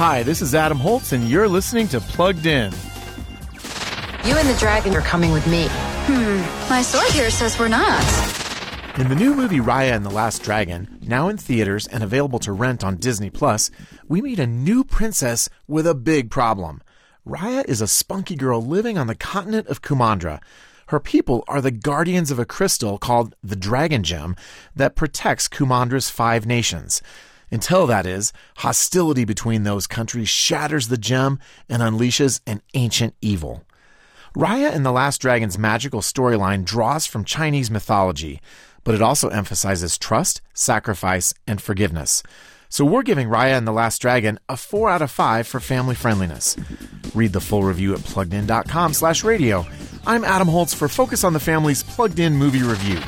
Hi, this is Adam Holz, and you're listening to Plugged In. You and the dragon are coming with me. Hmm, my sword here says we're not. In the new movie Raya and the Last Dragon, now in theaters and available to rent on Disney Plus, we meet a new princess with a big problem. Raya is a spunky girl living on the continent of Kumandra. Her people are the guardians of a crystal called the Dragon Gem that protects Kumandra's five nations. Until that is, hostility between those countries shatters the gem and unleashes an ancient evil. Raya and the Last Dragon's magical storyline draws from Chinese mythology, but it also emphasizes trust, sacrifice, and forgiveness. So we're giving Raya and the Last Dragon a 4 out of 5 for family friendliness. Read the full review at pluggedin.com slash radio. I'm Adam Holz for Focus on the Family's Plugged In Movie Review.